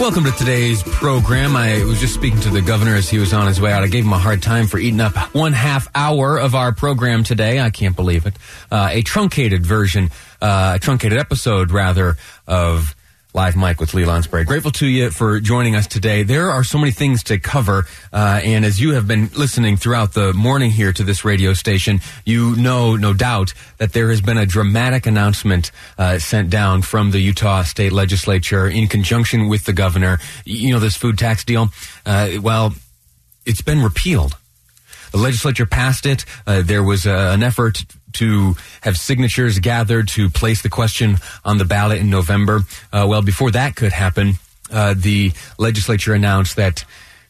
Welcome to today's program. I was just speaking to the governor as he was on his way out. I gave him a hard time for eating up one half hour of our program today. I can't believe it. Uh, a truncated version, uh, a truncated episode, rather, of Live Mic with Lee Lonsberry. Grateful to you for joining us today. There are so many things to cover, uh, and as you have been listening throughout the morning here to this radio station, you know, no doubt, that there has been a dramatic announcement uh, sent down from the Utah State Legislature in conjunction with the governor. You know, this food tax deal. Uh, well, it's been repealed. The legislature passed it. Uh, there was uh, an effort to have signatures gathered to place the question on the ballot in November. Uh, well, before that could happen, uh, the legislature announced that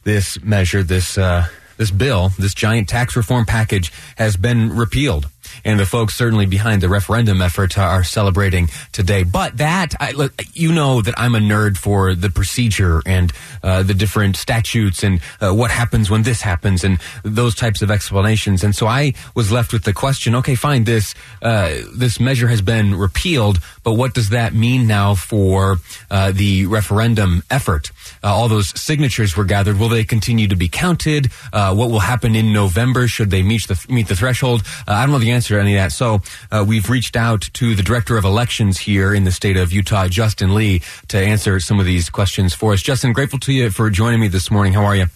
this measure, this uh, this bill, this giant tax reform package, has been repealed and the folks certainly behind the referendum effort are celebrating today. But that, I, you know, that I'm a nerd for the procedure and uh, the different statutes and uh, what happens when this happens and those types of explanations. And so I was left with the question: Okay, fine, this uh, this measure has been repealed, but what does that mean now for uh, the referendum effort? Uh, all those signatures were gathered. Will they continue to be counted? Uh, what will happen in November? Should they meet the meet the threshold? I don't know the answer to any of that. So uh, we've reached out to the director of elections here in the state of Utah, Justin Lee, to answer some of these questions for us. Justin, grateful to you for joining me this morning. How are you?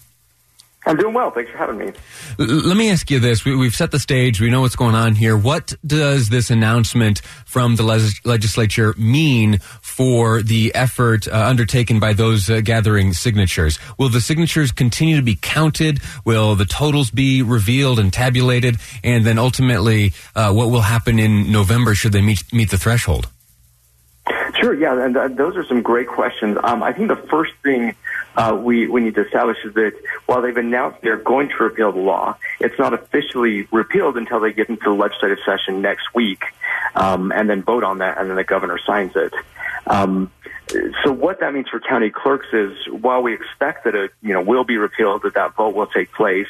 I'm doing well. Thanks for having me. L- let me ask you this. We, have set the stage. We know what's going on here. What does this announcement from the legislature mean for the effort uh, undertaken by those uh, gathering signatures? Will the signatures continue to be counted? Will the totals be revealed and tabulated? And then ultimately, uh, what will happen in November should they meet, meet the threshold? Sure. Yeah, and uh, those are some great questions. Um, I think the first thing uh, we, we need to establish is that while they've announced they're going to repeal the law, it's not officially repealed until they get into the legislative session next week um, and then vote on that, and then the governor signs it. Um, so what that means for county clerks is while we expect that it you know will be repealed that that vote will take place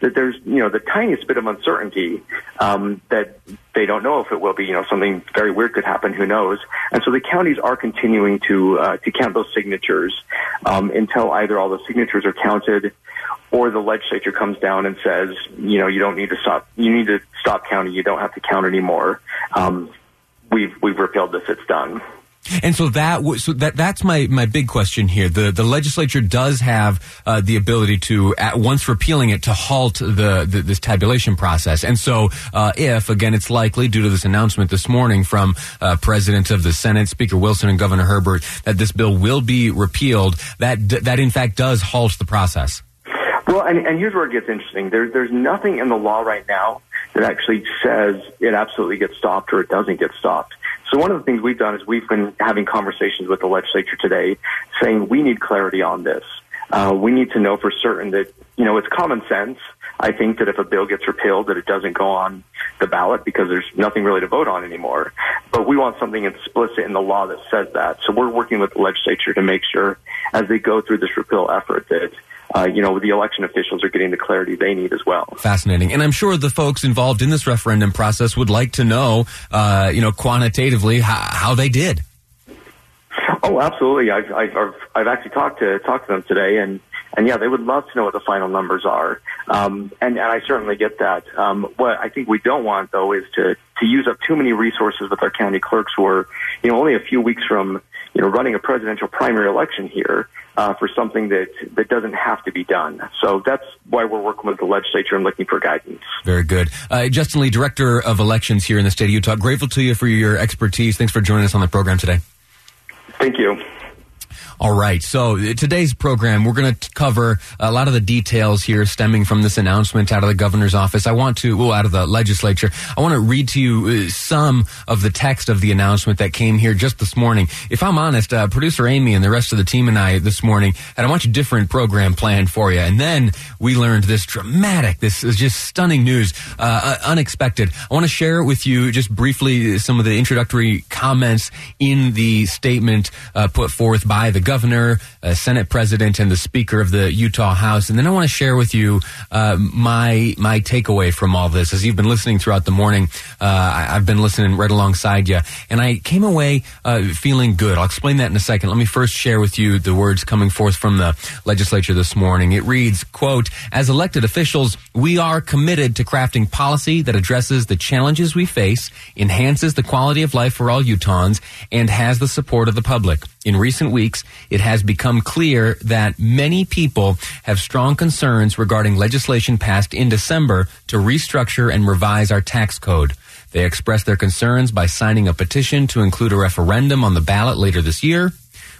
that there's you know the tiniest bit of uncertainty um, that they don't know if it will be you know something very weird could happen who knows? And so the counties are continuing to uh, to count those signatures um, until either all the signatures are counted or the legislature comes down and says you know you don't need to stop you need to stop counting you don't have to count anymore. Um, we've we've repealed this it's done and so that so that that's my my big question here. The the legislature does have uh, the ability to at once repealing it to halt the, the this tabulation process. And so uh, if again it's likely due to this announcement this morning from uh, President of the Senate, Speaker Wilson, and Governor Herbert that this bill will be repealed, that that in fact does halt the process. Well, and, and here's where it gets interesting. There's there's nothing in the law right now that actually says it absolutely gets stopped or it doesn't get stopped. So one of the things we've done is we've been having conversations with the legislature today saying we need clarity on this. Uh, we need to know for certain that, you know, it's common sense. I think that if a bill gets repealed, that it doesn't go on the ballot because there's nothing really to vote on anymore. But we want something explicit in the law that says that. So we're working with the legislature to make sure as they go through this repeal effort that uh, you know, the election officials are getting the clarity they need as well. Fascinating. And I'm sure the folks involved in this referendum process would like to know, uh, you know, quantitatively how, how, they did. Oh, absolutely. I've, I've, I've actually talked to, talked to them today and, and yeah, they would love to know what the final numbers are. Um, and, and I certainly get that. Um, what I think we don't want though is to, to use up too many resources with our county clerks who are, you know, only a few weeks from, you know, running a presidential primary election here uh, for something that that doesn't have to be done. So that's why we're working with the legislature and looking for guidance. Very good, uh, Justin Lee, director of elections here in the state of Utah. Grateful to you for your expertise. Thanks for joining us on the program today. Thank you. All right. So uh, today's program, we're going to cover a lot of the details here stemming from this announcement out of the governor's office. I want to, well, out of the legislature. I want to read to you uh, some of the text of the announcement that came here just this morning. If I'm honest, uh, producer Amy and the rest of the team and I this morning had a much different program planned for you. And then we learned this dramatic, this is just stunning news, uh, uh unexpected. I want to share with you just briefly some of the introductory comments in the statement uh, put forth by the governor, uh, Senate president, and the Speaker of the Utah House. And then I want to share with you uh, my my takeaway from all this. As you've been listening throughout the morning, uh, I, have been listening right alongside you, and I came away feeling good. I'll explain that in a second. Let me first share with you the words coming forth from the legislature this morning. It reads, "quote As elected officials, we are committed to crafting policy that addresses the challenges we face, enhances the quality of life for all Utahns, and has the support of the public." In recent weeks, it has become clear that many people have strong concerns regarding legislation passed in December to restructure and revise our tax code. They expressed their concerns by signing a petition to include a referendum on the ballot later this year.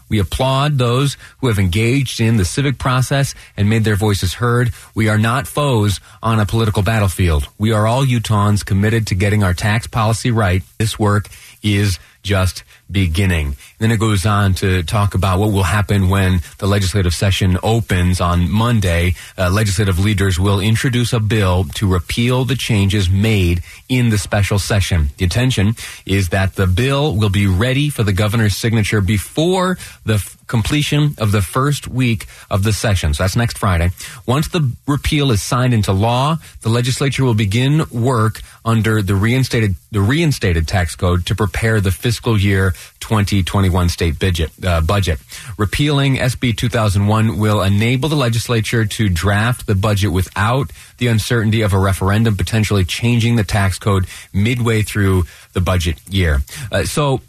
We applaud those who have engaged in the civic process and made their voices heard. We are not foes on a political battlefield. We are all Utahns committed to getting our tax policy right. This work is just beginning. Then it goes on to talk about what will happen when the legislative session opens on Monday. Uh, legislative leaders will introduce a bill to repeal the changes made in the special session. The intention is that the bill will be ready for the governor's signature before the f- completion of the first week of the session. So that's next Friday. Once the repeal is signed into law, the legislature will begin work under the reinstated the reinstated tax code to prepare the fiscal year 2021 state budget. Uh, budget. Repealing SB 2001 will enable the legislature to draft the budget without the uncertainty of a referendum potentially changing the tax code midway through the budget year. Uh, so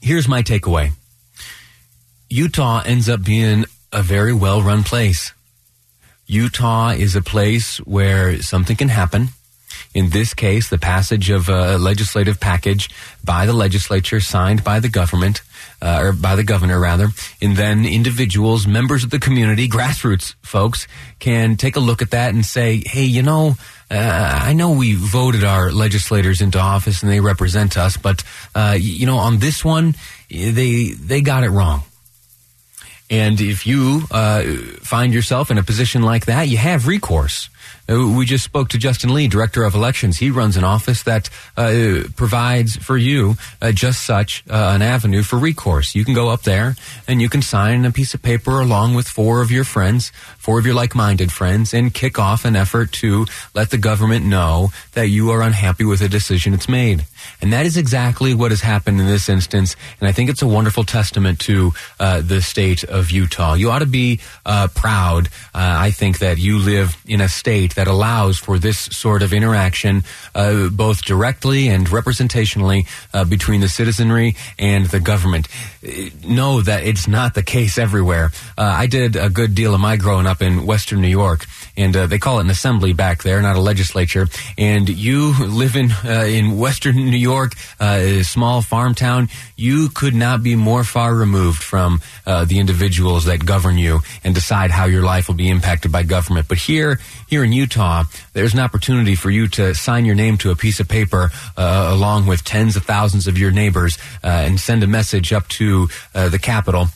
here's my takeaway. Utah ends up being a very well run place. Utah is a place where something can happen in this case, the passage of a legislative package by the legislature, signed by the government, uh, or by the governor rather, and then individuals, members of the community, grassroots folks, can take a look at that and say, hey, you know, uh, I know we voted our legislators into office and they represent us, but uh, you know, on this one, they they got it wrong. And if you uh, find yourself in a position like that, you have recourse. Uh, we just spoke to Justin Lee, Director of Elections. He runs an office that uh, provides for you uh, just such uh, an avenue for recourse. You can go up there and you can sign a piece of paper along with four of your friends, four of your like-minded friends, and kick off an effort to let the government know that you are unhappy with a decision it's made. And that is exactly what has happened in this instance. And I think it's a wonderful testament to uh, the state of Utah. You ought to be uh, proud. I think that you live in a state that allows for this sort of interaction, uh, both directly and representationally uh, between the citizenry and the government. Uh, know that it's not the case everywhere. Uh, I did a good deal of my growing up in Western New York, and uh, they call it an assembly back there, not a legislature. And you live in uh, in Western New York, a small farm town. You could not be more far removed from the individuals that govern you and decide how your life will be impacted by government. But here, here in Utah there's an opportunity for you to sign your name to a piece of paper uh, along with tens of thousands of your neighbors uh, and send a message up to uh, the Capitol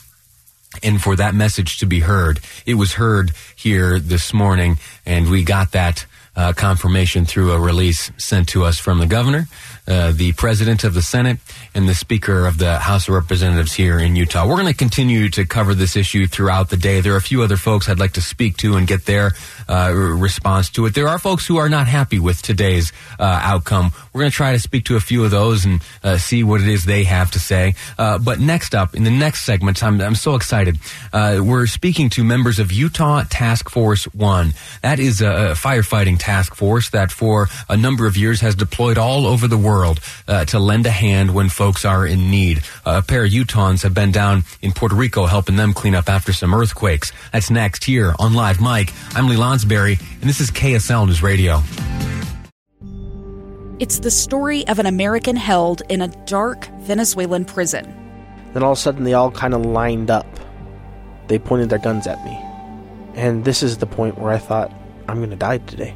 and for that message to be heard. It was heard here this morning, and we got that uh, confirmation through a release sent to us from the governor. Uh, the president of the Senate, and the Speaker of the House of Representatives here in Utah. We're going to continue to cover this issue throughout the day. There are a few other folks I'd like to speak to and get their uh, response to it. There are folks who are not happy with today's uh, outcome. We're going to try to speak to a few of those and uh, see what it is they have to say. Uh, but next up, in the next segment, I'm, I'm so excited. we're speaking to members of Utah Task Force One. That is a firefighting task force that for a number of years has deployed all over the world world uh, to lend a hand when folks are in need. Uh, a pair of Utahns have been down in Puerto Rico helping them clean up after some earthquakes. That's next here on Live Mic. I'm Lee Lonsberry, and this is KSL News Radio. It's the story of an American held in a dark Venezuelan prison. Then all of a sudden, they all kind of lined up. They pointed their guns at me. And this is the point where I thought, I'm going to die today.